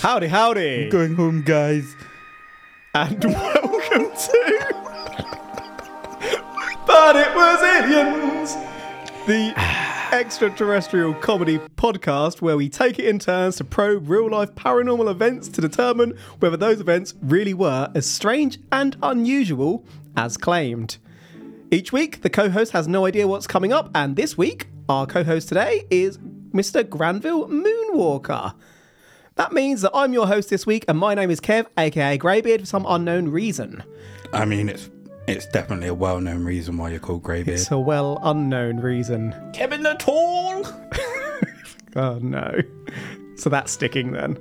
Howdy, howdy, Going home, guys. and welcome to. but it was aliens, the extraterrestrial comedy podcast where we take it in turns to probe real life paranormal events to determine whether those events really were as strange and unusual as claimed. Each week, the co host has no idea what's coming up, and this week, our co host today is Mr. Granville Moonwalker. That means that I'm your host this week, and my name is Kev, aka Greybeard, for some unknown reason. I mean, it's it's definitely a well-known reason why you're called Greybeard. It's a well unknown reason. Kevin the Tall. Oh no. So that's sticking then.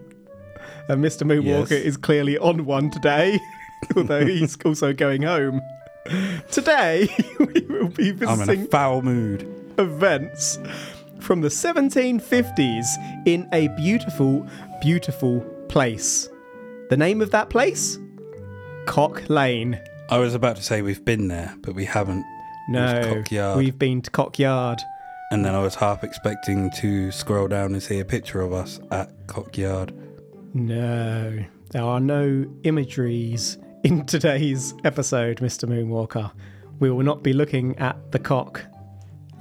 Uh, and Mr. Moonwalker Yes. is clearly on one today, although he's also going home. Today, we will be I'm in visiting a foul mood. events from the 1750s in a beautiful, beautiful place. The name of that place? Cock Lane. I was about to say we've been there, but we haven't. No, Cock we've been to Cock Yard. And then I was half expecting to scroll down and see a picture of us at Cockyard. No, there are no imageries in today's episode, Mr. Moonwalker. We will not be looking at the Cock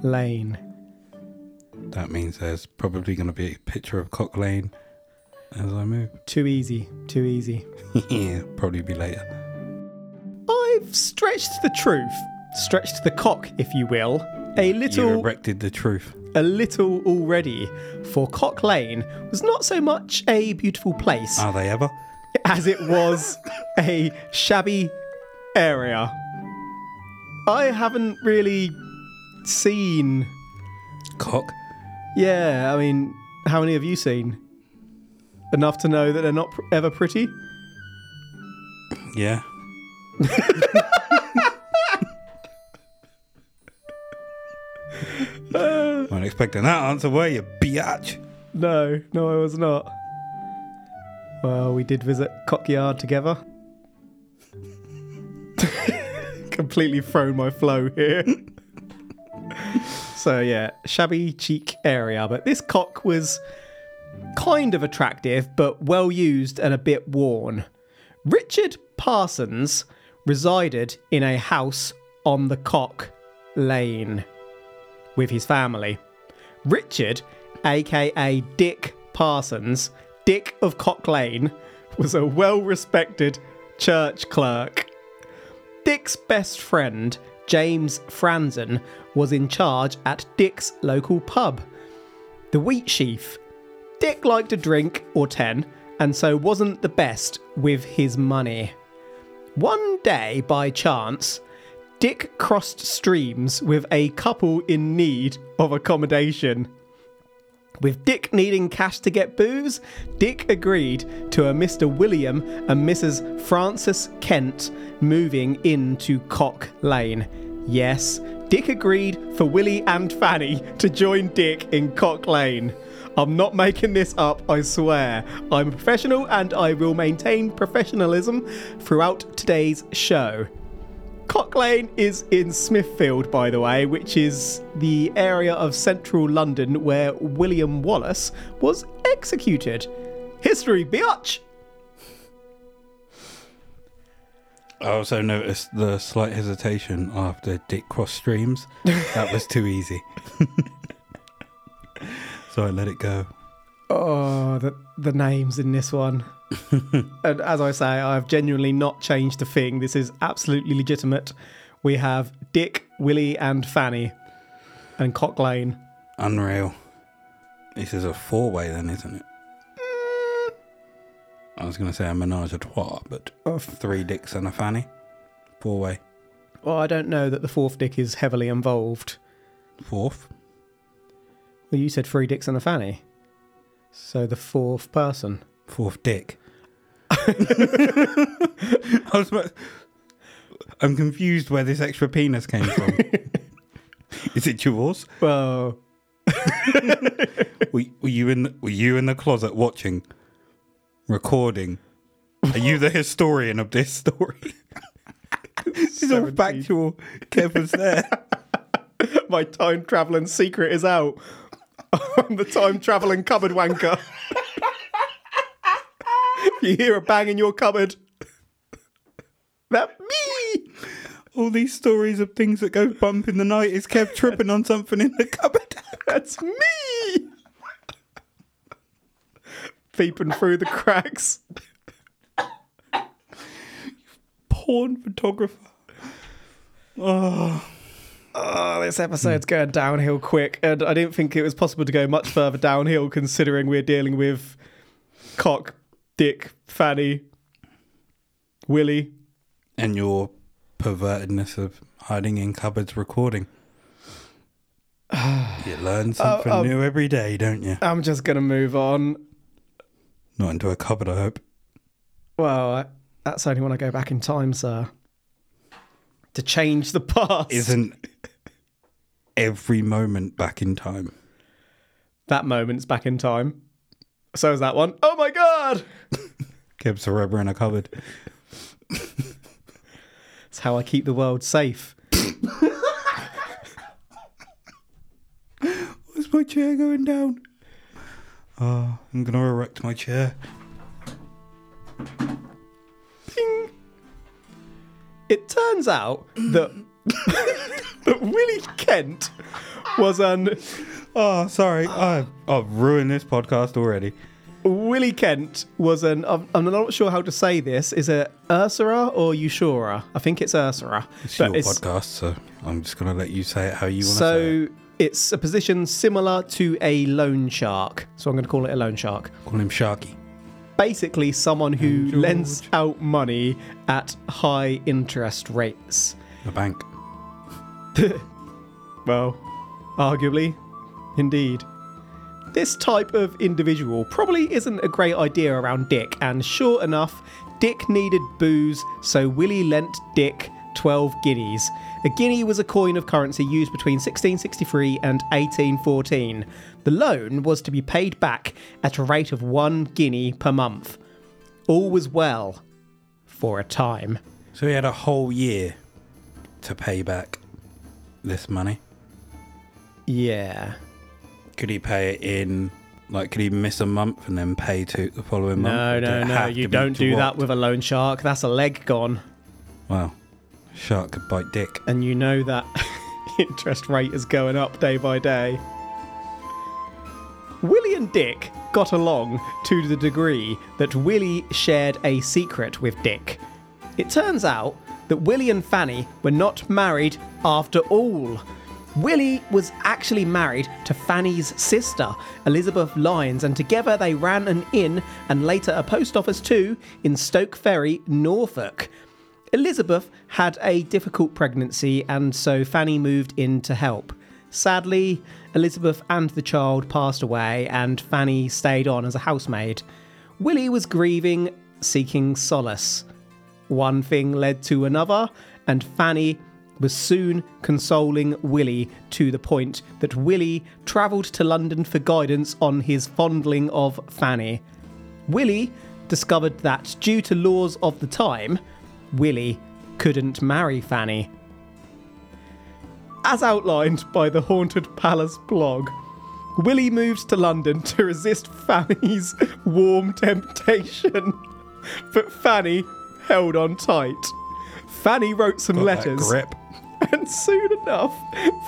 Lane. That means there's probably going to be a picture of Cock Lane as I move. Too easy, too easy. yeah, probably be later. I've stretched the truth, stretched the cock, if you will, a You little erected the truth. a little already, for Cock Lane was not so much a beautiful place Are they ever? as it was a shabby area. I haven't really seen. Cock? Yeah, I mean, how many have you seen? Enough to know that they're not pr- ever pretty? Yeah. Wasn't expecting that answer, were you, biatch? No, no, I was not. Well, we did visit Cockyard together. Completely thrown my flow here. so, yeah, shabby cheek area, but this cock was kind of attractive, but well used and a bit worn. Richard Parsons resided in a house on the Cock Lane with his family. Richard, aka Dick Parsons, Dick of Cock Lane, was a well respected church clerk. Dick's best friend, James Franzen, was in charge at Dick's local pub, the Wheat Sheaf. Dick liked a drink or ten, and so wasn't the best with his money. One day, by chance, Dick crossed streams with a couple in need of accommodation. With Dick needing cash to get booze, Dick agreed to a Mr. William and Mrs. Frances Kent moving into Cock Lane. Yes, Dick agreed for Willie and Fanny to join Dick in Cock Lane. I'm not making this up, I swear. I'm a professional and I will maintain professionalism throughout today's show. Cock Lane is in Smithfield, by the way, which is the area of central London where William Wallace was executed. History, biatch! I also noticed the slight hesitation after Dick crossed streams. That was too easy. so I let it go. Oh, the, the names in this one. and as I say, I've genuinely not changed a thing. This is absolutely legitimate. We have Dick, Willie, and Fanny, and Cock Lane. Unreal. This is a four way then, isn't it? Mm. I was going to say a menage a trois, but three dicks and a fanny. Four way. Well, I don't know that the fourth dick is heavily involved. Fourth. Well, you said three dicks and a fanny. So the fourth person. Fourth dick. I was about- I'm confused where this extra penis came from. Is it yours? Well, Were, were you in? Were you in the closet watching, recording? Are you the historian of this story? this is all 17. factual. Kev was there. my time traveling secret is out. I'm the time traveling cupboard wanker. you hear a bang in your cupboard. That me. All these stories of things that go bump in the night is kept tripping on something in the cupboard. That's me. Peeping through the cracks. Porn photographer. Oh, Oh, this episode's going downhill quick, and I didn't think it was possible to go much further downhill considering we're dealing with cock, dick, fanny, willy. and your pervertedness of hiding in cupboards recording. you learn something um, new every day, don't you? I'm just gonna move on. Not into a cupboard, I hope. Well, I- that's only when I go back in time, sir. To change the past. Isn't every moment back in time? that moment's back in time. So is that one. Oh my god! Keeps a rubber in a cupboard. It's how I keep the world safe. Where's my chair going down? Oh, I'm gonna erect my chair. It turns out that that Willie Kent was an Oh, sorry. I've, I've ruined this podcast already. Willie Kent was an I'm, I'm not sure how to say this. Is it Ursura or Ushura? I think it's Ursura. It's But your podcast, so I'm just gonna let you say it how you want to say it. So it's a position similar to a loan shark. So I'm going to call it a loan shark. Call him Sharky. Basically, someone who George. lends out money at high interest rates. The bank. Well, arguably, indeed. This type of individual probably isn't a great idea around Dick, and sure enough, Dick needed booze, so Willie lent Dick 12 guineas. A guinea was a coin of currency used between 1663 and 1814. The loan was to be paid back at a rate of one guinea per month. All was well for a time. So he had a whole year to pay back this money. Yeah. Could he pay it in? Like, could he miss a month and then pay to the following month? No, no, no. You don't do that with a loan shark. That's a leg gone. Well, shark could bite dick. and you know that interest rate is going up day by day. Willie and Dick got along to the degree that Willie shared a secret with Dick. It turns out that Willie and Fanny were not married after all. Willie was actually married to Fanny's sister, Elizabeth Lyons, and together they ran an inn and later a post office too in Stoke Ferry, Norfolk. Elizabeth had a difficult pregnancy, and so Fanny moved in to help. Sadly, Elizabeth and the child passed away, and Fanny stayed on as a housemaid. Willie was grieving, seeking solace. One thing led to another, and Fanny was soon consoling Willie to the point that Willie travelled to London for guidance on his fondling of Fanny. Willie discovered that due to laws of the time, Willie couldn't marry Fanny. As outlined by the Haunted Palace blog, Willie moved to London to resist Fanny's warm temptation, but Fanny held on tight. Fanny wrote some Got letters, grip. and soon enough,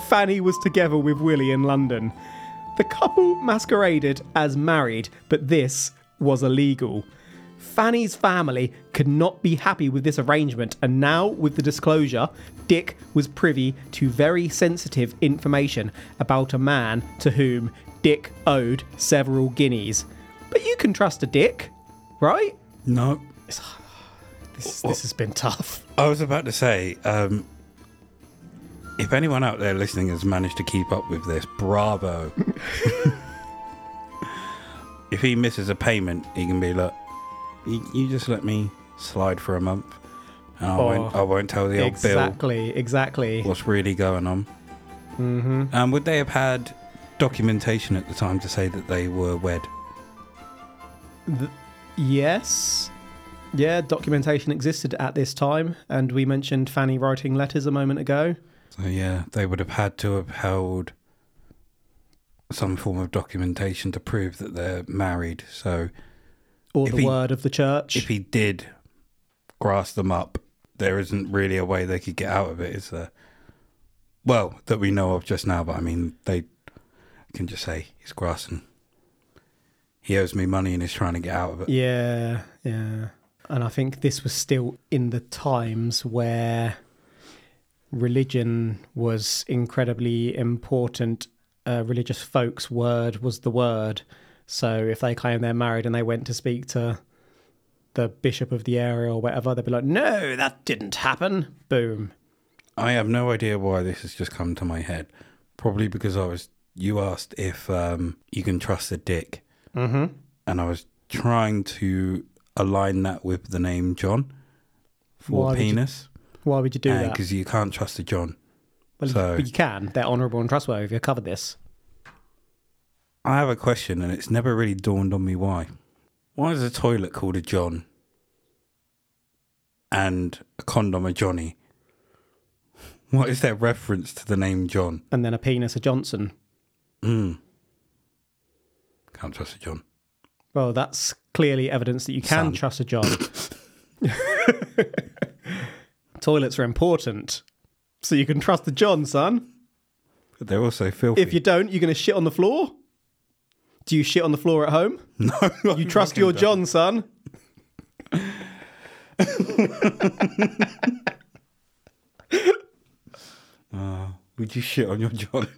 Fanny was together with Willie in London. The couple masqueraded as married, but this was illegal. Fanny's family could not be happy with this arrangement, and now, with the disclosure, Dick was privy to very sensitive information about a man to whom Dick owed several guineas. But you can trust a Dick, right? No. This, this has been tough. I was about to say, um, if anyone out there listening has managed to keep up with this, bravo. if he misses a payment, he can be like, you, you just let me slide for a month. And I, won't, Oh, I won't tell the old Bill Exactly, exactly. what's really going on. Mm-hmm. Um, would they have had documentation at the time to say that they were wed? Yes. Yeah, documentation existed at this time, and we mentioned Fanny writing letters a moment ago. So yeah, they would have had to have held some form of documentation to prove that they're married. So or If the he- word of the church. if he did grass them up, there isn't really a way they could get out of it, is there? Well, that we know of just now, but I mean, they can just say he's grassing. He owes me money and he's trying to get out of it. Yeah, yeah. And I think this was still in the times where religion was incredibly important. Uh, religious folks' word was the word. So if they claim they're married and they went to speak to the bishop of the area or whatever, they'd be like, no, that didn't happen. Boom. I have no idea why this has just come to my head. Probably because I was. You asked if um, you can trust a dick, Mm-hmm. and I was trying to align that with the name John Why for would you penis, Why would you do that? because you can't trust a John. Well, you- so- but you can. They're honourable and trustworthy. We've covered this. I have a question, and it's never really dawned on me why. Why is a toilet called a John and a condom a Johnny? What is their reference to the name John? And then a penis, a Johnson. Mm. Can't trust a John. Well, that's clearly evidence that you can Son. trust a John. Toilets are important. So you can trust the John, son. But they're also filthy. If you don't, you're going to shit on the floor? Do you shit on the floor at home? no, You trust your John, son? Uh, would you shit on your John?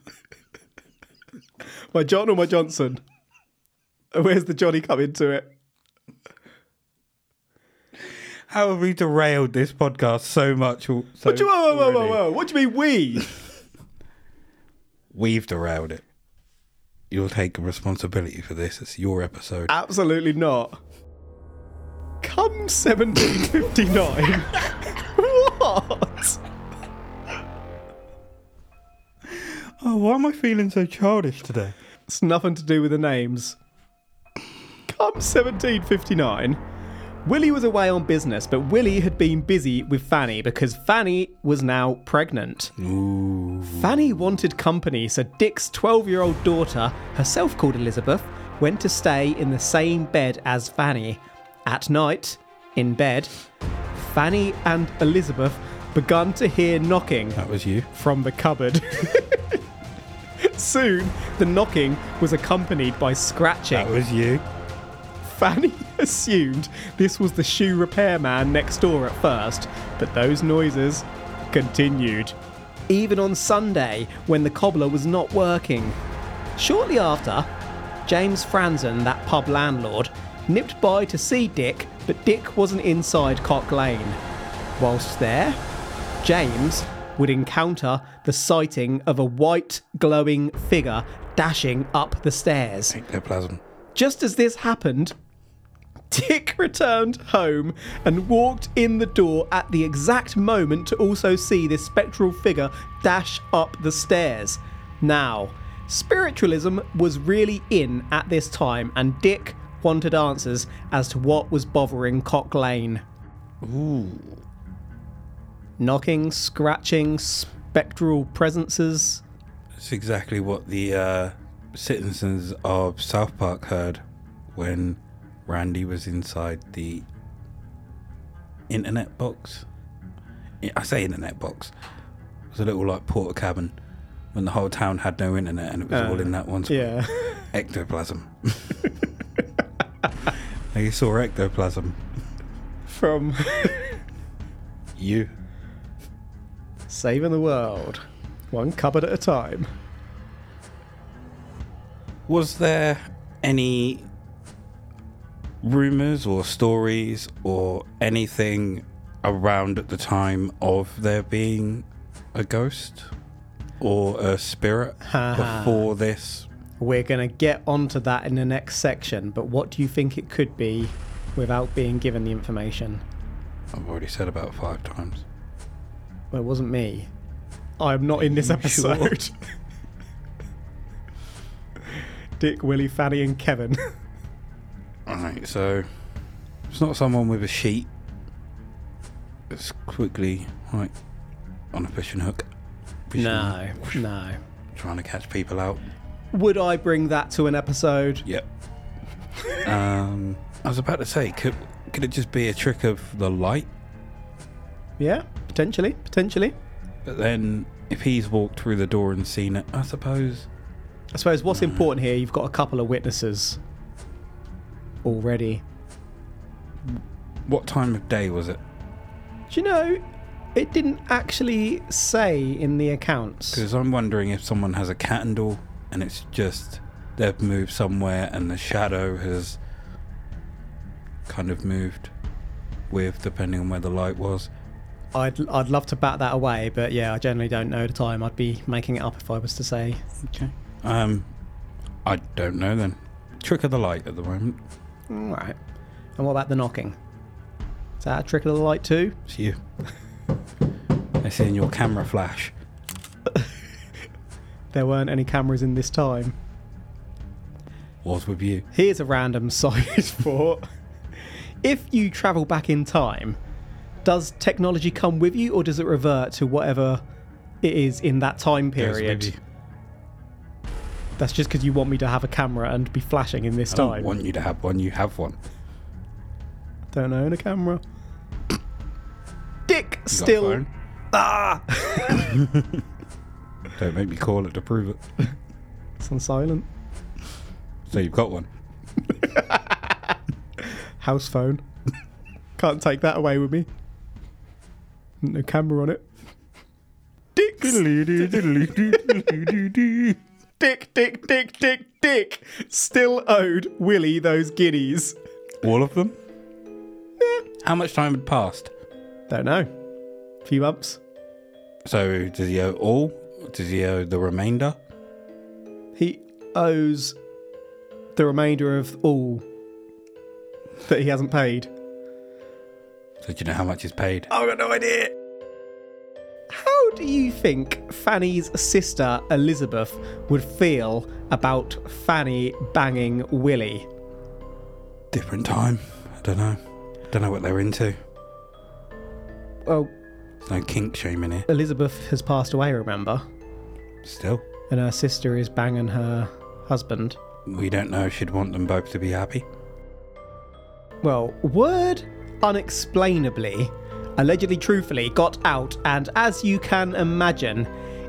My John or my Johnson? Where's the Johnny come into it? How have we derailed this podcast so much? So What do you, whoa, whoa, whoa, whoa, whoa. What do you mean we? We've derailed it. You'll take responsibility for this. It's your episode. Absolutely not. Come 1759. what? Oh, why am I feeling so childish today? It's nothing to do with the names. Come 1759, Willie was away on business, but Willie had been busy with Fanny because Fanny was now pregnant. Ooh. Fanny wanted company, so Dick's 12 year old daughter, herself called Elizabeth, went to stay in the same bed as Fanny. At night, in bed, Fanny and Elizabeth begun to hear knocking That was you. from the cupboard. Soon, the knocking was accompanied by scratching. That was you. Fanny assumed this was the shoe repairman next door at first, but those noises continued. Even on Sunday, when the cobbler was not working. Shortly after, James Franzen, that pub landlord, nipped by to see Dick, but Dick wasn't inside Cock Lane. Whilst there, James would encounter the sighting of a white, glowing figure dashing up the stairs. Ectoplasm. Just as this happened, Dick returned home and walked in the door at the exact moment to also see this spectral figure dash up the stairs. Now, spiritualism was really in at this time, and Dick wanted answers as to what was bothering Cock Lane. Ooh. Knocking, scratching, spectral presences. That's exactly what the uh, citizens of South Park heard when Randy was inside the internet box. I- I say internet box. It was a little like Portakabin when the whole town had no internet and it was all in uh, that one spot. Yeah. Ectoplasm. they saw ectoplasm. From You. saving the world, one cupboard at a time. Was there any rumors or stories or anything around at the time of there being a ghost or a spirit before this? We're going to get onto that in the next section, but what do you think it could be without being given the information? I've already said about five times. Well, it wasn't me. I'm not in this You sure? episode. Dick, Willie, Fanny, and Kevin. Alright, so it's not someone with a sheet It's quickly like on a fishing hook. fishing no, no. Trying to catch people out. Would I bring that to an episode? Yep. um, I was about to say, could could it just be a trick of the light? Yeah, potentially, potentially. But then, if he's walked through the door and seen it, I suppose. I suppose what's important here, you've got a couple of witnesses already. What time of day was it? Do you know, it didn't actually say in the accounts. Because I'm wondering if someone has a candle and it's just they've moved somewhere and the shadow has kind of moved with, depending on where the light was. I'd, I'd love to bat that away, but yeah, I generally don't know the time. I'd be making it up if I was to say. Okay. Um, I don't know then. Trick of the light at the moment. Alright. And what about the knocking? Is that a trick of the light too? It's you. I see in your camera flash. There weren't any cameras in this time. Was with you. Here's a random side thought. If you travel back in time, does technology come with you or does it revert to whatever it is in that time period? That's just because you want me to have a camera and be flashing in this time. I don't time. want you to have one. You have one. Don't own a camera. Dick You got a still. phone? Ah! Don't make me call it to prove it. It's on silent. So you've got one. House phone. Can't take that away with me. No camera on it. Dick. Dick, dick, dick, dick, dick. Still owed Willie those guineas. All of them? How much time had passed? Don't know. A Few months. So does he owe all? Does he owe the remainder? He owes the remainder of all that he hasn't paid. So do you know how much is paid? I've got no idea. Do you think Fanny's sister Elizabeth would feel about Fanny banging Willie? Different time. I don't know. Don't know what they're into. Well, There's no kink shaming here. Elizabeth has passed away, remember? Still, And her sister is banging her husband. we don't know if she'd want them both to be happy. Well, word unexplainably, allegedly truthfully, got out, and as you can imagine,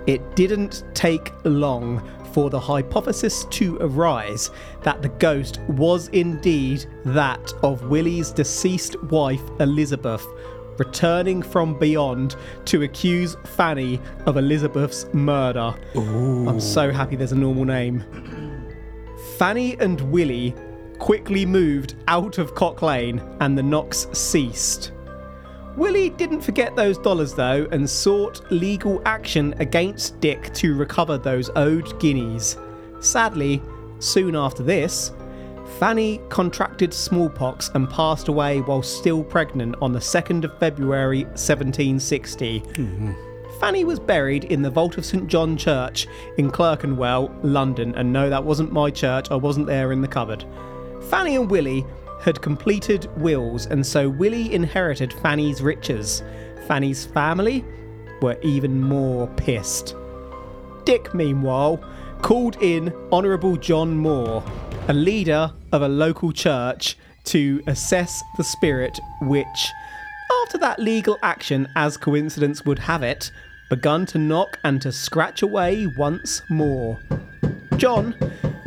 it didn't take long for the hypothesis to arise that the ghost was indeed that of Willie's deceased wife, Elizabeth, returning from beyond to accuse Fanny of Elizabeth's murder. I'm so happy there's a normal name. Fanny and Willie quickly moved out of Cock Lane and the knocks ceased. Willie didn't forget those dollars though and sought legal action against Dick to recover those owed guineas. Sadly, soon after this, Fanny contracted smallpox and passed away while still pregnant on the 2nd of February 1760. Fanny was buried in the vault of St John Church in Clerkenwell, London. And no, that wasn't my church, I wasn't there in the cupboard. Fanny and Willie had completed wills, and so Willie inherited Fanny's riches. Fanny's family were even more pissed. Dick, meanwhile, called in Honourable John Moore, a leader of a local church, to assess the spirit, which, after that legal action, as coincidence would have it, begun to knock and to scratch away once more. John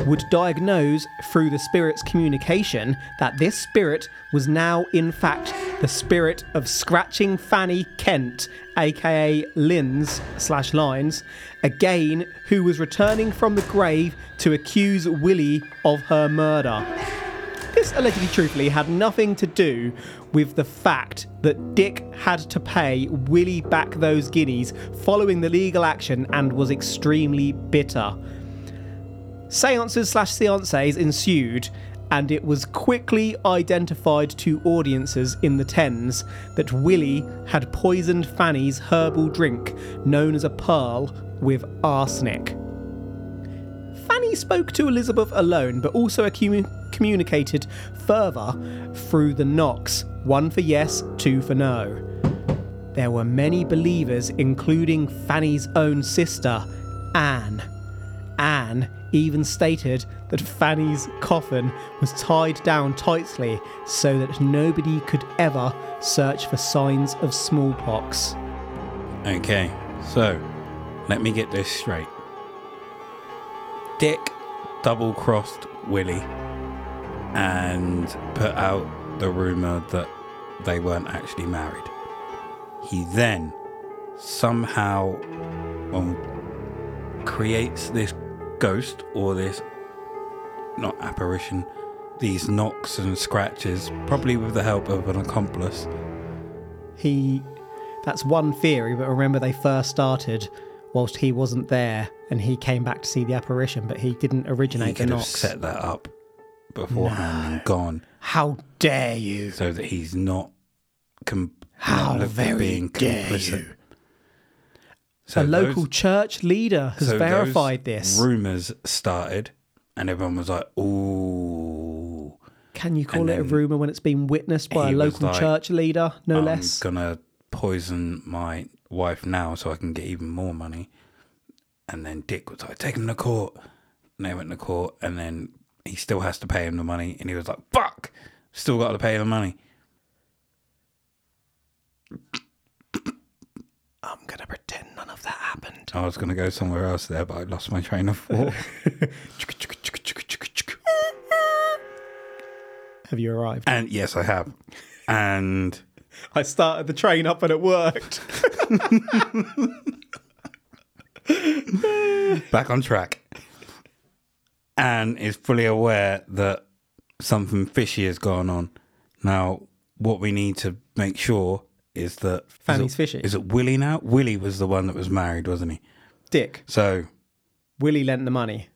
would diagnose through the spirit's communication that this spirit was now, in fact, the spirit of Scratching Fanny Kent, aka Lins slash Lines, again, who was returning from the grave to accuse Willie of her murder. This allegedly truthfully had nothing to do with the fact that Dick had to pay Willie back those guineas following the legal action and was extremely bitter. Seances slash seances ensued, and it was quickly identified to audiences in the Thames that Willie had poisoned Fanny's herbal drink, known as a pearl, with arsenic. Fanny spoke to Elizabeth alone, but also communicated further through the knocks one for yes, two for no. There were many believers, including Fanny's own sister, Anne. Anne even stated that Fanny's coffin was tied down tightly so that nobody could ever search for signs of smallpox. Okay, so let me get this straight. Dick double crossed Willie and put out the rumour that they weren't actually married. He then somehow um, creates this ghost or this not apparition, these knocks and scratches, probably with the help of an accomplice. He. That's one theory, but remember they first started whilst he wasn't there and he came back to see the apparition, but he didn't He originate the could have knocks. set that up beforehand and gone. How dare you! so that he's not, com- How not very being dare complicit. you. So a local those- church leader has so verified this. Rumors started, and everyone was like, "Ooh, Can you call and it a rumour when it's been witnessed by a local like, church leader, no I'm less? gonna poison my wife now so I can get even more money." And then Dick was like, "Take him to court." And they went to court, and then he still has to pay him the money, and he was like, "Fuck, still got to pay the money." I'm gonna pretend none of that happened. I was gonna go somewhere else there, but I lost my train of thought. Have you arrived? and yes, I have. And I started the train up and it worked. back on track and is fully aware that something fishy has gone on. Now, what we need to make sure is that Fanny's is it, fishy. Is it Willie now? Willie was the one that was married, wasn't he? Dick, So Willie lent the money.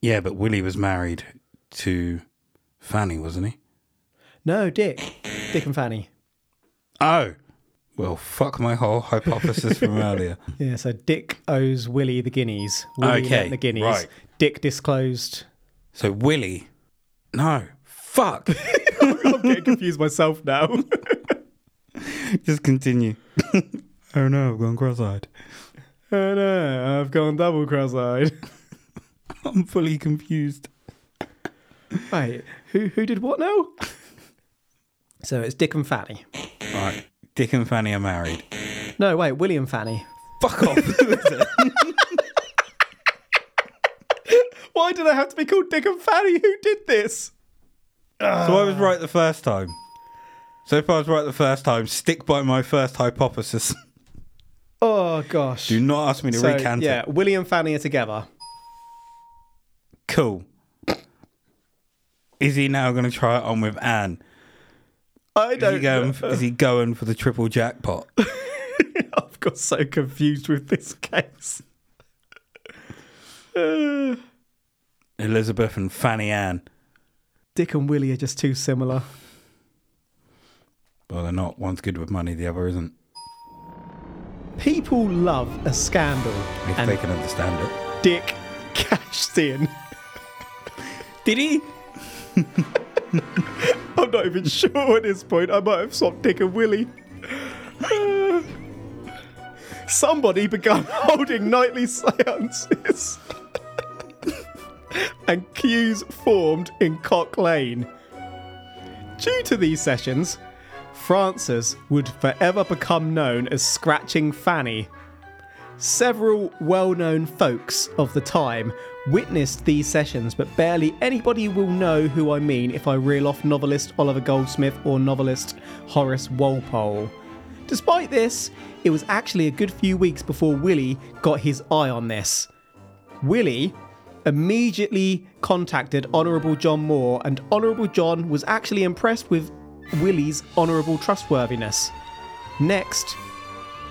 yeah, but Willie was married to Fanny, wasn't he? No, Dick. Dick and Fanny. Oh, well, fuck my whole hypothesis from earlier. Yeah, so Dick owes Willie the guineas. Willie Okay, lent the guineas. right. Dick disclosed. So Willie, no, fuck. I'm getting confused myself now. Just continue. oh no, I've gone cross-eyed. oh no, I've gone double cross-eyed. I'm fully confused. Wait, who who did what now? So it's Dick and Fanny. Right, Dick and Fanny are married. No, wait, William Fanny. Fuck off. Why did I have to be called Dick and Fanny? Who did this? so I was right the first time. So if I was right the first time, stick by my first hypothesis. Oh gosh. Do not ask me to so, recant yeah, it. Willie and Fanny are together. Cool. Is he now going to try it on with Anne? I don't he going? know. Is he going for the triple jackpot? I've got so confused with this case. Elizabeth and Fanny Anne. Dick and Willie are just too similar. Well, they're not. One's good with money, the other isn't. People love a scandal, If and they can understand it. Dick cashed in. Did he? I'm not even sure at this point. I might have swapped Dick and Willie. Uh, somebody began holding nightly seances. and queues formed in Cock Lane. Due to these sessions, Frances would forever become known as Scratching Fanny. Several well known folks of the time witnessed these sessions, but barely anybody will know who I mean if I reel off novelist Oliver Goldsmith or novelist Horace Walpole. Despite this, it was actually a good few weeks before Willie got his eye on this. Willie immediately contacted Honourable John Moore, and Honourable John was actually impressed with Willie's honourable trustworthiness. Next,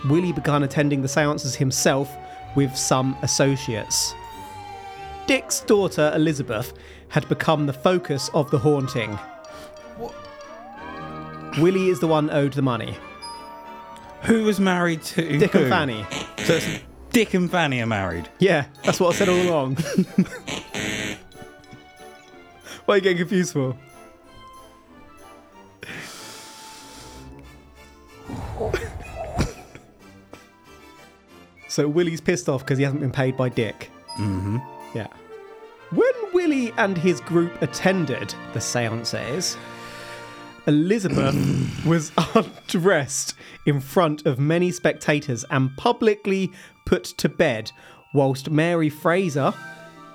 Willie began attending the seances himself with some associates. Dick's daughter Elizabeth had become the focus of the haunting. Willie is the one owed the money. Who was married to Dick who? and Fanny. So it's Dick and Fanny are married. Yeah, that's what I said all along. what are you getting confused for? So Willie's pissed off because he hasn't been paid by Dick. Mm-hmm. Yeah. When Willie and his group attended the seances, Elizabeth was undressed in front of many spectators and publicly put to bed, whilst Mary Fraser,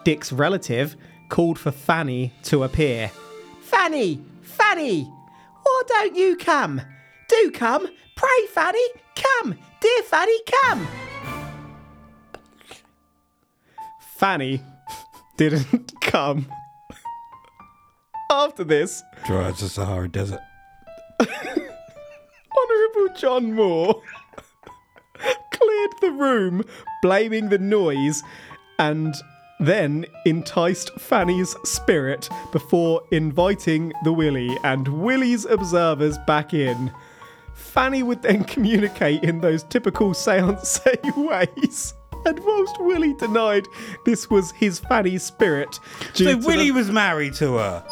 Dick's relative, called for Fanny to appear. Fanny! Fanny! Why don't you come? Do come! Pray, Fanny! Come! Dear Fanny, come! Fanny didn't come. After this, Dry as the Sahara Desert. Honourable John Moore cleared the room, blaming the noise, and then enticed Fanny's spirit before inviting the Willie and Willie's observers back in. Fanny would then communicate in those typical seance ways. And whilst Willie denied this was his Fanny's spirit, So to the- Willie was married to her.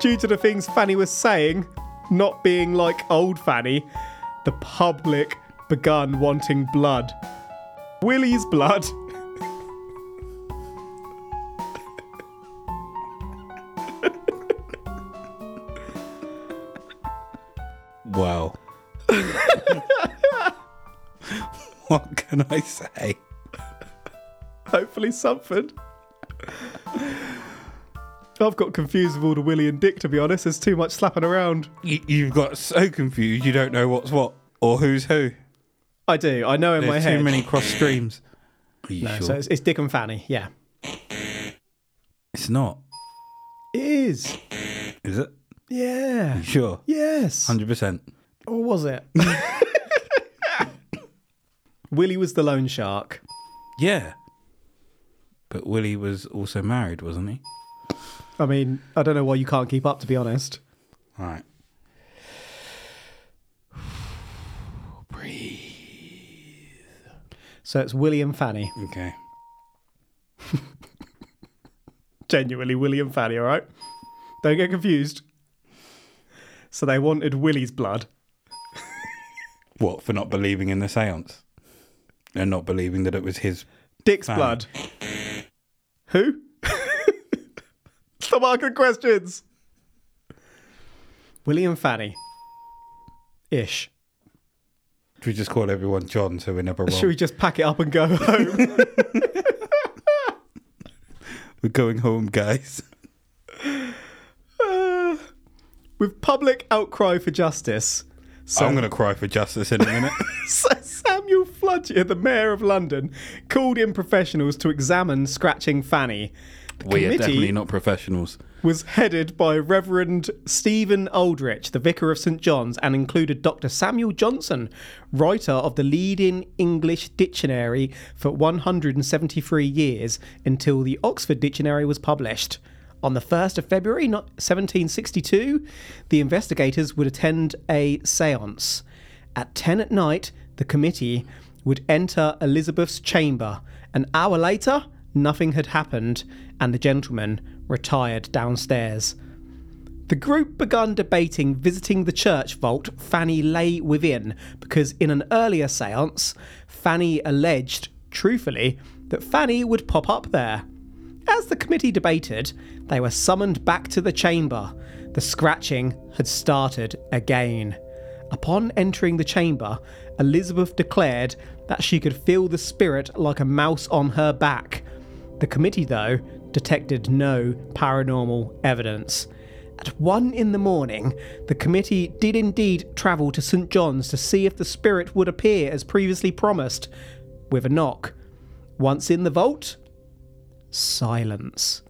due to the things Fanny was saying, not being like old Fanny, the public begun wanting blood. Willie's blood. Wow. what can I say? Hopefully something. I've got confused with all the Willie and Dick, to be honest. There's too much slapping around. You, you've got so confused you don't know what's what or who's who. I do. I know in my head. too many cross streams. Are you No, sure? so it's, it's Dick and Fanny. Yeah. it's not. It is. Is it? Yeah. You sure? Yes. Hundred percent. Or was it? Willie was the loan shark. Yeah. But Willie was also married, wasn't he? I mean, I don't know why you can't keep up, to be honest. All right. Breathe. So it's Willie and Fanny. Okay. Genuinely, Willie and Fanny, all right? Don't get confused. So they wanted Willie's blood. What for not believing in the séance and not believing that it was his? Dick's Fanny. blood. Who? Stop asking questions. Willie and Fanny. Ish. Should we just call everyone John so we're never wrong? Should we just pack it up and go home? We're going home, guys. Uh, with public outcry for justice, so I'm going to cry for justice in a minute. Samuel Fludyer, the Mayor of London, called in professionals to examine Scratching Fanny. The we are definitely not professionals. was headed by Reverend Stephen Aldrich, the Vicar of St John's, and included Dr. Samuel Johnson, writer of the leading English dictionary for 173 years until the Oxford Dictionary was published. On the 1st of February 1762, the investigators would attend a seance. At 10 at night, the committee would enter Elizabeth's chamber. An hour later, nothing had happened, and the gentlemen retired downstairs. The group began debating visiting the church vault Fanny lay within because in an earlier seance, Fanny alleged, truthfully, that Fanny would pop up there. As the committee debated, they were summoned back to the chamber. The scratching had started again. Upon entering the chamber, Elizabeth declared that she could feel the spirit like a mouse on her back. The committee, though, detected no paranormal evidence. At one in the morning, the committee did indeed travel to St. John's to see if the spirit would appear as previously promised, with a knock. Once in the vault, silence.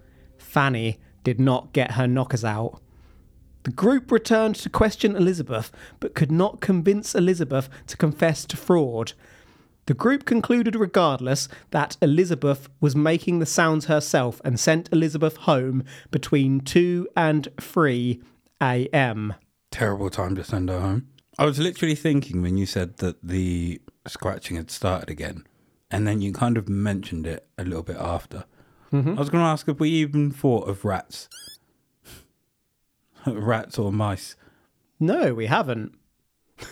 Fanny did not get her knockers out. The group returned to question Elizabeth, but could not convince Elizabeth to confess to fraud. The group concluded, regardless, that Elizabeth was making the sounds herself and sent Elizabeth home between 2 and 3 a.m. Terrible time to send her home. I was literally thinking when you said that the scratching had started again, and then you kind of mentioned it a little bit after. I was going to ask if we even thought of rats, rats or mice. No, we haven't.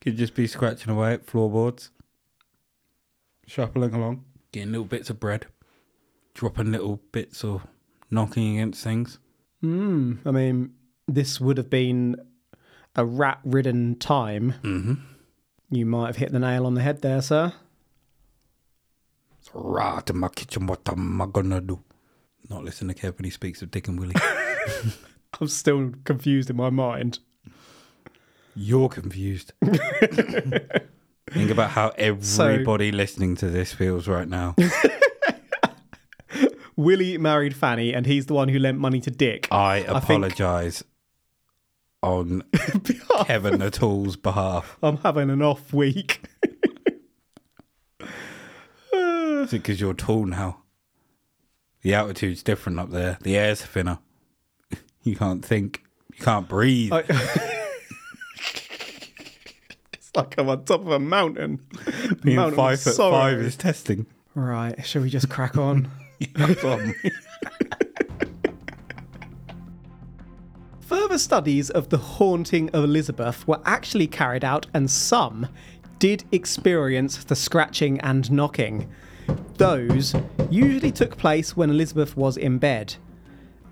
Could just be scratching away at floorboards, shuffling along. getting little bits of bread, dropping little bits or knocking against things. Hmm. I mean, this would have been a rat ridden time. Mm-hmm. You might have hit the nail on the head there, sir. Rat in my kitchen. What am I gonna do? Not listen to Kev when he speaks of Dick and Willie. I'm still confused in my mind. You're confused. Think about how everybody listening to this feels right now. Willie married Fanny, and he's the one who lent money to Dick. I apologise on Kevin the Tool's behalf. I'm having an off week. Is it because you're tall now? The altitude's different up there. The air's thinner. You can't think. You can't breathe. I- it's like I'm on top of a mountain. Being mountain five foot sorrow. five is testing. Right, shall we just crack on? Further studies of the haunting of Elizabeth were actually carried out, and some did experience the scratching and knocking. Those usually took place when Elizabeth was in bed.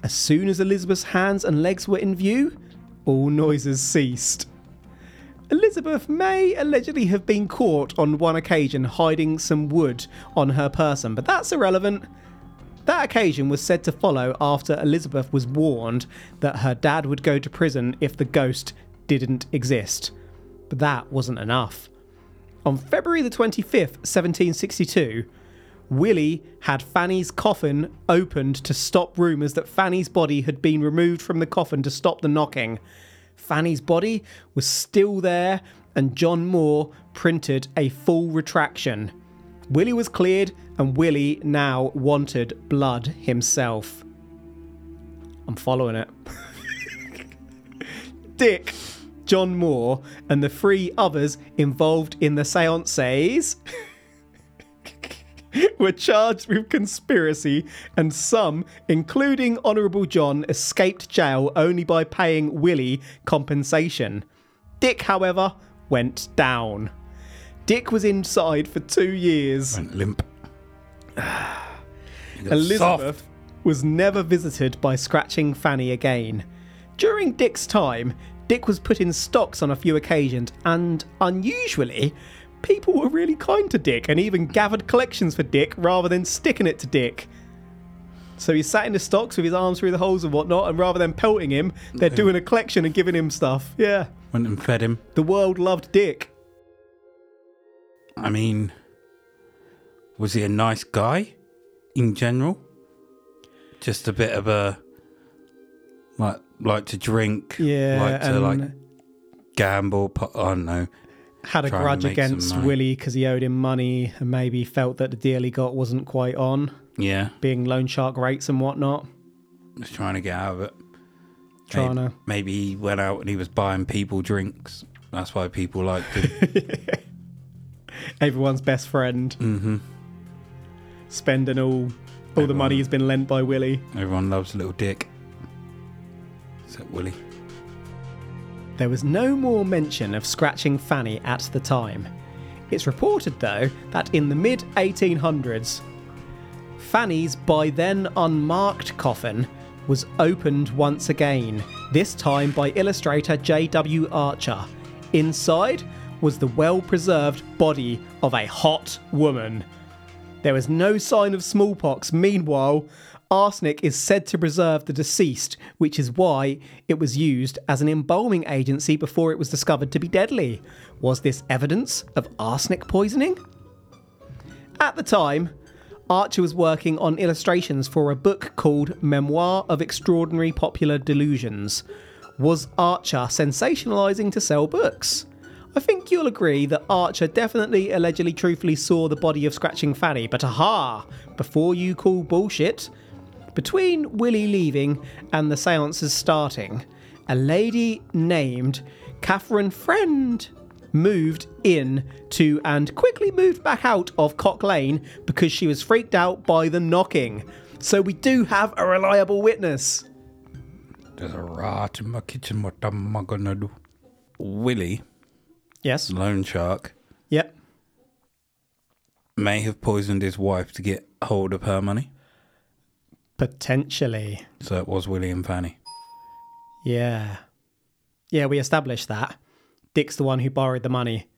As soon as Elizabeth's hands and legs were in view, all noises ceased. Elizabeth may allegedly have been caught on one occasion hiding some wood on her person, but that's irrelevant. That occasion was said to follow after Elizabeth was warned that her dad would go to prison if the ghost didn't exist. But that wasn't enough. On February the 25th, 1762, Willie had Fanny's coffin opened to stop rumours that Fanny's body had been removed from the coffin to stop the knocking. Fanny's body was still there, and John Moore printed a full retraction. Willie was cleared, and Willie now wanted blood himself. I'm following it. Dick, John Moore, and the three others involved in the seances were charged with conspiracy, and some, including Honourable John, escaped jail only by paying Willie compensation. Dick, however, went down. Dick was inside for two years. Went limp. Elizabeth soft. was never visited by Scratching Fanny again. During Dick's time, Dick was put in stocks on a few occasions, and unusually, people were really kind to Dick and even gathered collections for Dick rather than sticking it to Dick. So he sat in the stocks with his arms through the holes and whatnot, and rather than pelting him, they're doing a collection and giving him stuff. Yeah, Went and fed him. the world loved Dick. I mean, was he a nice guy in general? Just a bit of a like like to drink, Yeah, like to and like gamble. po- I don't know. Had a grudge against. Willie because he owed him money and maybe felt that the deal he got wasn't quite on. Yeah, being loan shark rates and whatnot. just trying to get out of it. Trying maybe, to. maybe he went out and he was buying people drinks. That's why people liked him. Everyone's best friend. mm-hmm. Spending all all the money he's been lent by Willie. Everyone loves little Dick. Except Willie. There was no more mention of scratching Fanny at the time. It's reported, though, that in the mid 1800s, Fanny's by then unmarked coffin was opened once again, this time by illustrator J.W. Archer. Inside was the well preserved body of a hot woman. There was no sign of smallpox. Meanwhile, arsenic is said to preserve the deceased, which is why it was used as an embalming agency before it was discovered to be deadly. Was this evidence of arsenic poisoning? At the time, Archer was working on illustrations for a book called Memoir of Extraordinary Popular Delusions. Was Archer sensationalizing to sell books? I think you'll agree that Archer definitely allegedly truthfully saw the body of Scratching Fanny, but aha! Before you call bullshit, between Willie leaving and the seances starting, a lady named Catherine Friend moved in to and quickly moved back out of Cock Lane because she was freaked out by the knocking. So we do have a reliable witness. There's a rat in my kitchen. What am I gonna do? Willie, Yes. loan shark, Yep. may have poisoned his wife to get hold of her money. Potentially. So it was William Fanny. Yeah. Yeah, we established that. Dick's the one who borrowed the money.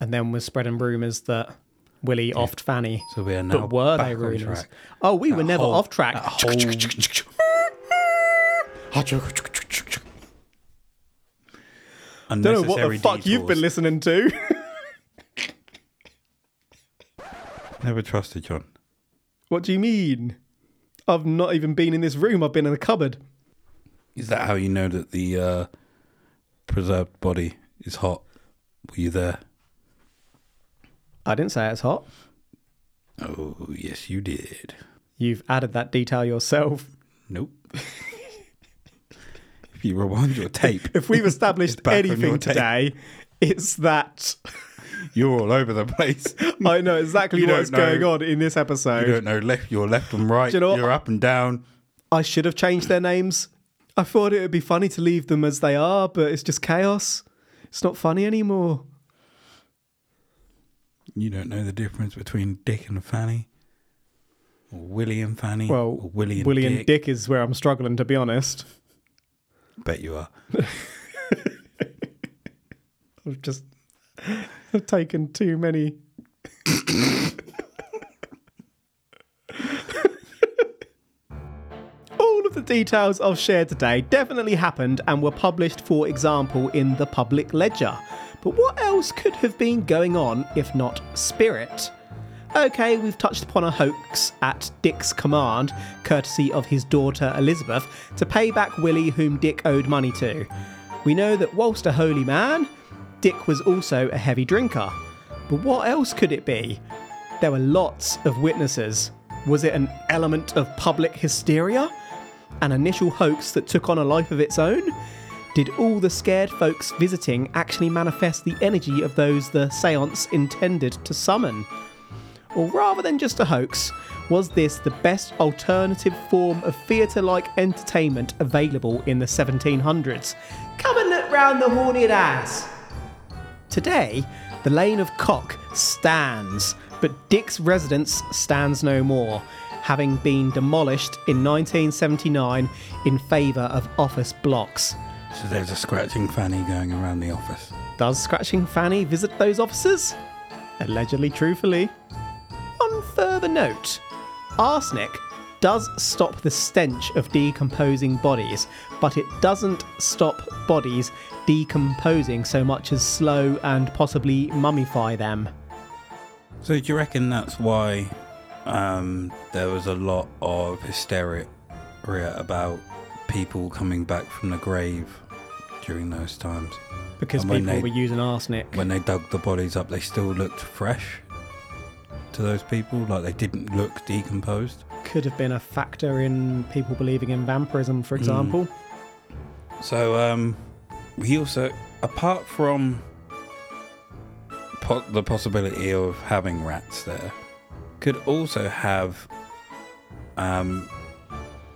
And then was spreading rumours that Willie offed Fanny. So we are now But were they rumours? track. Oh, we were That never whole- off track. whole- Don't know what the fuck you've been listening to. Never trusted John. What do you mean? I've not even been in this room. I've been in the cupboard. Is that how you know that the uh, preserved body is hot? Were you there? I didn't say it's hot. Oh, yes, you did. You've added that detail yourself. Nope. if you rewind your tape, If we've established It's back on your anything today, it's that you're all over the place. I know exactly You don't what's know. going on in this episode. You don't know left. You're left and right. You know what? You're up and down. I should have changed their names. I thought it would be funny to leave them as they are, but it's just chaos. It's not funny anymore. You don't know the difference between Dick and Fanny, or Willie and Fanny, Well, or Willie and Willie Dick. and Dick is where I'm struggling, to be honest. Bet you are. I've just I've taken too many. All of the details I've shared today definitely happened and were published, for example, in the public ledger. But what else could have been going on if not spirit? Okay, we've touched upon a hoax at Dick's command, courtesy of his daughter Elizabeth, to pay back Willie, whom Dick owed money to. We know that whilst a holy man, Dick was also a heavy drinker. But what else could it be? There were lots of witnesses. Was it an element of public hysteria? An initial hoax that took on a life of its own? Did all the scared folks visiting actually manifest the energy of those the seance intended to summon? Or rather than just a hoax, was this the best alternative form of theatre like entertainment available in the 1700s? Come and look round the horned house! Today, the Lane of Cock stands, but Dick's residence stands no more, having been demolished in 1979 in favour of office blocks. So there's a scratching Fanny going around the office. Does Scratching Fanny visit those offices? Allegedly, truthfully. On further note, arsenic does stop the stench of decomposing bodies, but it doesn't stop bodies decomposing so much as slow and possibly mummify them. So do you reckon that's why um, there was a lot of hysteria about people coming back from the grave during those times? Because people they- were using arsenic. When they dug the bodies up, they still looked fresh to those people, like they didn't look decomposed. Could have been a factor in people believing in vampirism, for example. So um, we also, apart from po- the possibility of having rats there, could also have um,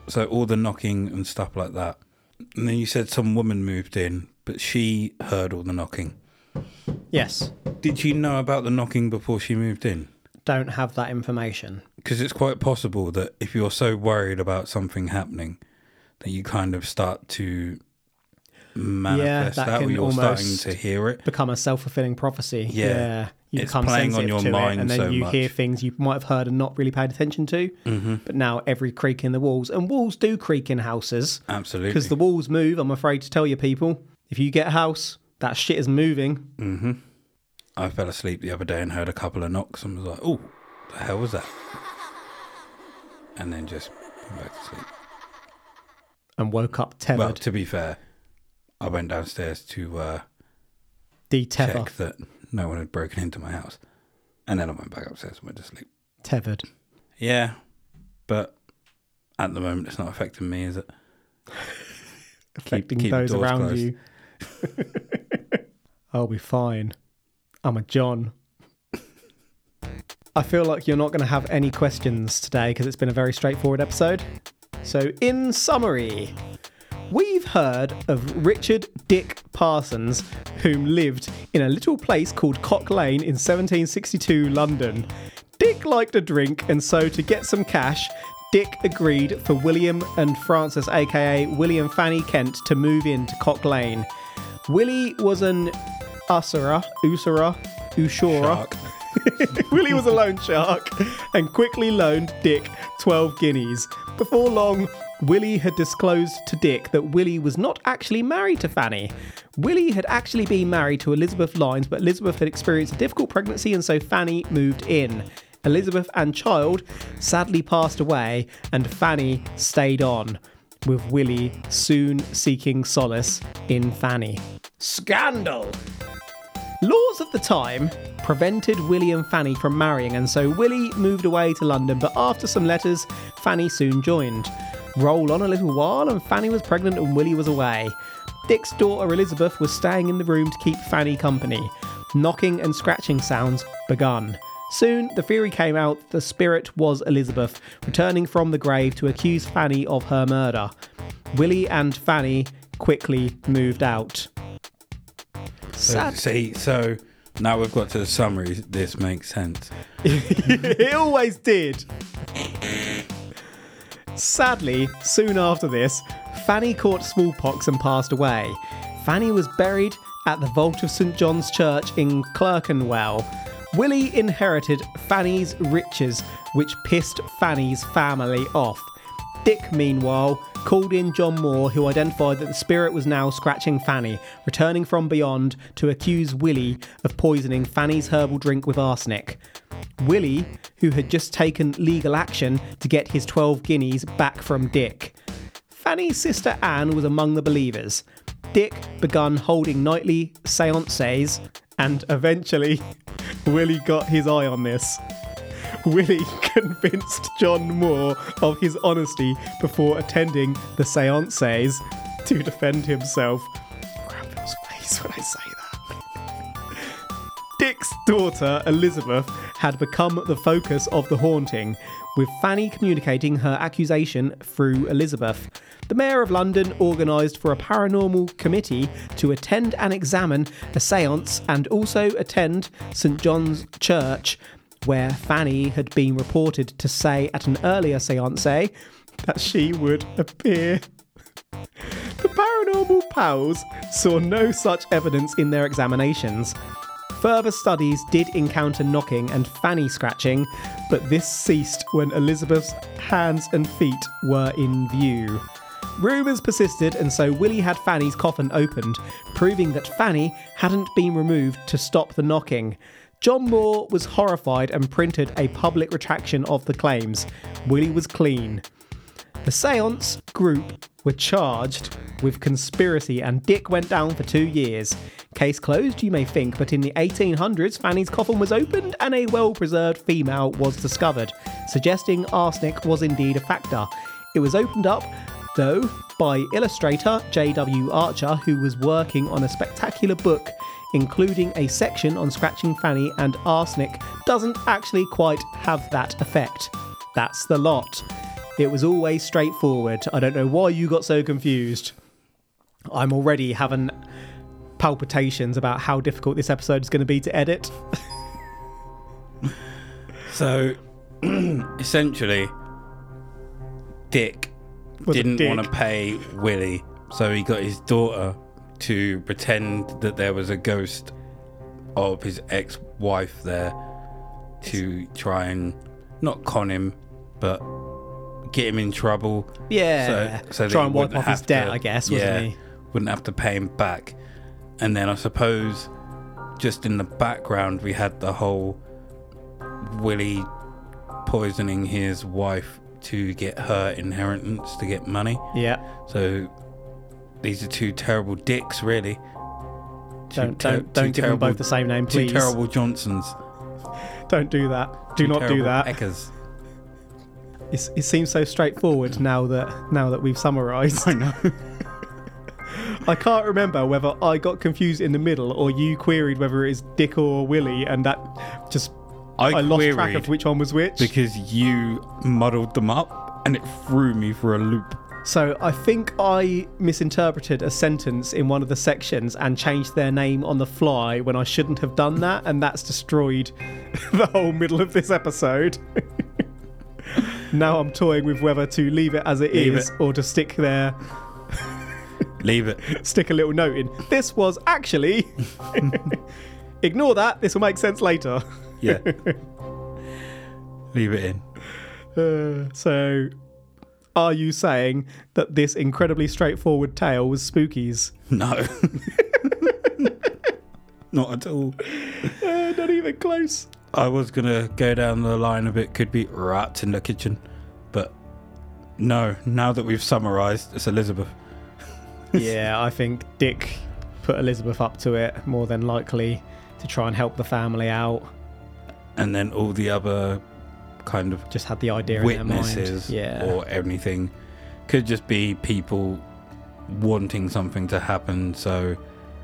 so all the knocking and stuff like that. And then you said some woman moved in, but she heard all the knocking. Yes, Did she know about the knocking before she moved in? don't have that information. Because it's quite possible that if you're so worried about something happening, that you kind of start to manifest that that, or can you're starting almost to hear it. become a self-fulfilling prophecy. Yeah. You It's become playing on sensitive your to it, mind and then so you hear things you might have heard and not really paid attention to. Mm-hmm. But now every creak in the walls, and walls do creak in houses Absolutely. because the walls move. I'm afraid to tell you, people, if you get a house, that shit is moving. hmm I fell asleep the other day and heard a couple of knocks and was like, "Oh, the hell was that?" And then just went back to sleep. And woke up tethered, Well, to be fair, I went downstairs to uh, de-tether, check that no one had broken into my house, and then I went back upstairs and went to sleep. tethered. Yeah, but at the moment it's not affecting me, is it? affecting keep the those around closed. you. I'll be fine. I'm a John. I feel like you're not going to have any questions today because it's been a very straightforward episode. So, in summary, we've heard of Richard Dick Parsons, whom lived in a little place called Cock Lane in 1762 London. Dick liked a drink, and so to get some cash, Dick agreed for William and Frances, aka William Fanny Kent, to move into Cock Lane. Willie was an usura, usura, ushura. Shark. Willie was a loan shark and quickly loaned Dick 12 guineas. Before long, Willie had disclosed to Dick that Willie was not actually married to Fanny. Willie had actually been married to Elizabeth Lyons, but Elizabeth had experienced a difficult pregnancy and so Fanny moved in. Elizabeth and child sadly passed away, and Fanny stayed on, with Willie soon seeking solace in Fanny. Scandal! Laws of the time prevented Willie and Fanny from marrying, and so Willie moved away to London. But after some letters, Fanny soon joined. Roll on a little while, and Fanny was pregnant and Willie was away. Dick's daughter Elizabeth was staying in the room to keep Fanny company. Knocking and scratching sounds begun. Soon, the theory came out the spirit was Elizabeth, returning from the grave to accuse Fanny of her murder. Willie and Fanny quickly moved out. So, Sad. see, so now we've got to the summary. This makes sense. it always did. Sadly, soon after this, Fanny caught smallpox and passed away. Fanny was buried at the vault of St John's Church in Clerkenwell. Willie inherited Fanny's riches, which pissed Fanny's family off. Dick, meanwhile, called in John Moore, who identified that the spirit was now scratching Fanny, returning from beyond to accuse Willie of poisoning Fanny's herbal drink with arsenic. Willie, who had just taken legal action to get his 12 guineas back from Dick. Fanny's sister Anne was among the believers. Dick begun holding nightly seances, and eventually, Willie got his eye on this. Willie convinced John Moore of his honesty before attending the seances to defend himself. Granville's face when I say that. Dick's daughter, Elizabeth, had become the focus of the haunting, with Fanny communicating her accusation through Elizabeth. The Mayor of London organised for a paranormal committee to attend and examine a seance and also attend St John's Church, where Fanny had been reported to say at an earlier seance that she would appear. The paranormal pals saw no such evidence in their examinations. Further studies did encounter knocking and fanny scratching, but this ceased when Elizabeth's hands and feet were in view. Rumours persisted, and so Willie had Fanny's coffin opened, proving that Fanny hadn't been removed to stop the knocking. John Moore was horrified and printed a public retraction of the claims. Willie was clean. The seance group were charged with conspiracy and Dick went down for two years. Case closed, you may think, but in the 1800s, Fanny's coffin was opened and a well preserved female was discovered, suggesting arsenic was indeed a factor. It was opened up, though, by illustrator J.W. Archer, who was working on a spectacular book including a section on scratching Fanny and arsenic, doesn't actually quite have that effect. That's the lot. It was always straightforward. I don't know why you got so confused. I'm already having palpitations about how difficult this episode is going to be to edit. So essentially, Dick Was didn't want to pay Willie, so he got his daughter to pretend that there was a ghost of his ex wife there to try and not con him, but get him in trouble. Yeah. So, so Try and wipe off his debt, to- I guess, wasn't yeah, he? Wouldn't have to pay him back. And then I suppose just in the background we had the whole Willie poisoning his wife to get her inheritance to get money. Yeah. So these are two terrible dicks, really. Two Don't ter- don't don't give them both the same name, please. Two terrible Johnsons. Don't do that. Do Two not do that. Eckers. It's, it seems so straightforward now that now that we've summarised. I know. I can't remember whether I got confused in the middle or you queried whether it is Dick or Willie, and that just I, I, lost track of which one was which. because you muddled them up and it threw me for a loop. So I think I misinterpreted a sentence in one of the sections and changed their name on the fly when I shouldn't have done that, and that's destroyed the whole middle of this episode. now I'm toying with whether to leave it as it Leave is it. or to stick there, Leave it. stick a little note in. This was actually. Ignore that. This will make sense later. Yeah. Leave it in. Uh, so, are you saying that this incredibly straightforward tale was Spookies? No. Not at all. Uh, not even close. I was gonna go down the line of it could be rats in the kitchen, but no. Now that we've summarised, it's Elizabeth. yeah, I think Dick put Elizabeth up to it more than likely to try and help the family out. And then all the other kind of Just had the idea witnesses in their mind. Yeah. or anything could just be people wanting something to happen. So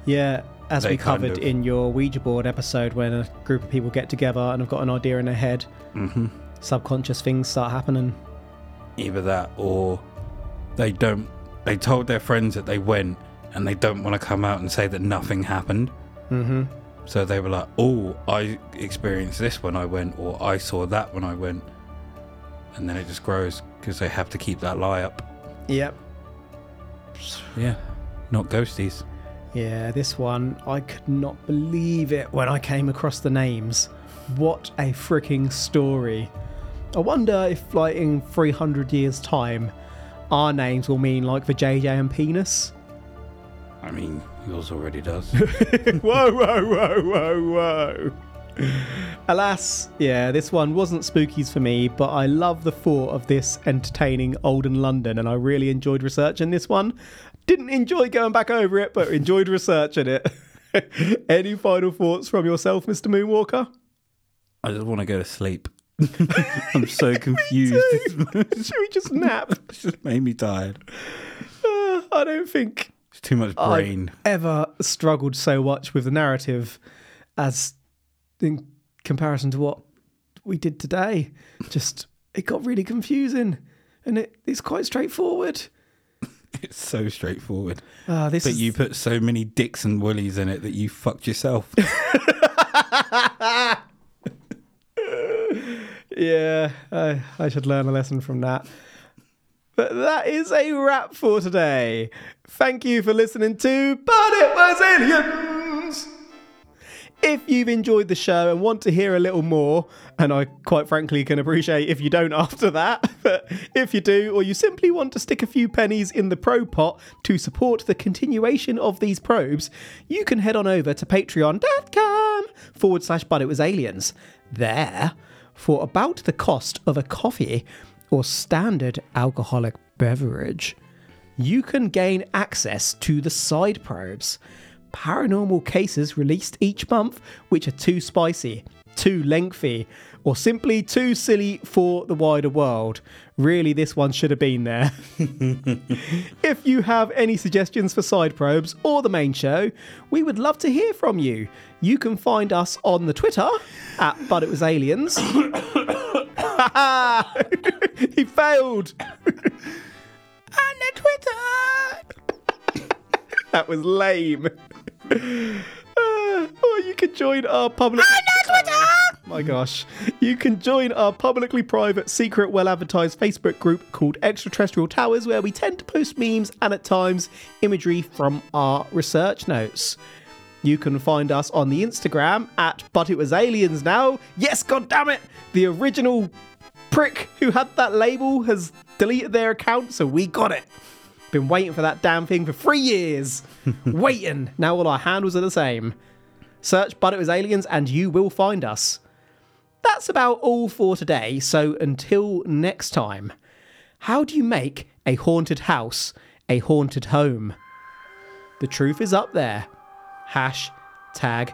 yeah, as we covered of- in your Ouija board episode, when a group of people get together and have got an idea in their head, mhm. subconscious things start happening. either that or they don't. They told their friends that they went, and they don't want to come out and say that nothing happened. Mm-hmm. So they were like, "Oh, I experienced this when I went, or I saw that when I went," and then it just grows because they have to keep that lie up. Yep. Yeah, not ghosties. Yeah, this one, I could not believe it when I came across the names. What a freaking story. I wonder if, like, in 300 years' time, our names will mean like the JJ and penis. I mean, yours already does. whoa, whoa, whoa, whoa, whoa. Alas, yeah, this one wasn't spookies for me, but I love the thought of this entertaining olden London, and I really enjoyed researching this one. Didn't enjoy going back over it, but enjoyed researching it. Any final thoughts from yourself, Mr. Moonwalker? I just want to go to sleep. I'm so confused. Should we just nap? It's just made me tired. Uh, I don't think too much brain. I've ever struggled so much with the narrative as in comparison to what we did today. Just it got really confusing, and it, it's quite straightforward. It's so straightforward. Ah, this But is you put so many dicks and woolies in it that you fucked yourself. yeah. I, I should learn a lesson from that. But that is a wrap for today. Thank you for listening to But It Was Aliens. If you've enjoyed the show and want to hear a little more, and I quite frankly can appreciate if you don't after that, but if you do, or you simply want to stick a few pennies in the probe pot to support the continuation of these probes, you can head on over to patreon.com forward slash but it was aliens. There, for about the cost of a coffee or standard alcoholic beverage, you can gain access to the side probes. Paranormal cases released each month, which are too spicy, too lengthy, or simply too silly for the wider world. Really, this one should have been there. if you have any suggestions for side probes or the main show, we would love to hear from you. You can find us on the Twitter at But It Was Aliens. he failed. on the Twitter. that was lame. Uh, or you can join our public. And the Twitter! My gosh. You can join our publicly private, secret, well advertised Facebook group called Extraterrestrial Towers, where we tend to post memes and at times imagery from our research notes. You can find us on the Instagram at But It Was Aliens now. Yes, god damn it! The original prick who had that label has deleted their account, so we got it. Been waiting for that damn thing for three years. waiting. Now all our handles are the same. Search But It Was Aliens and you will find us. That's about all for today, so until next time, how do you make a haunted house a haunted home? The truth is up there. Hash tag.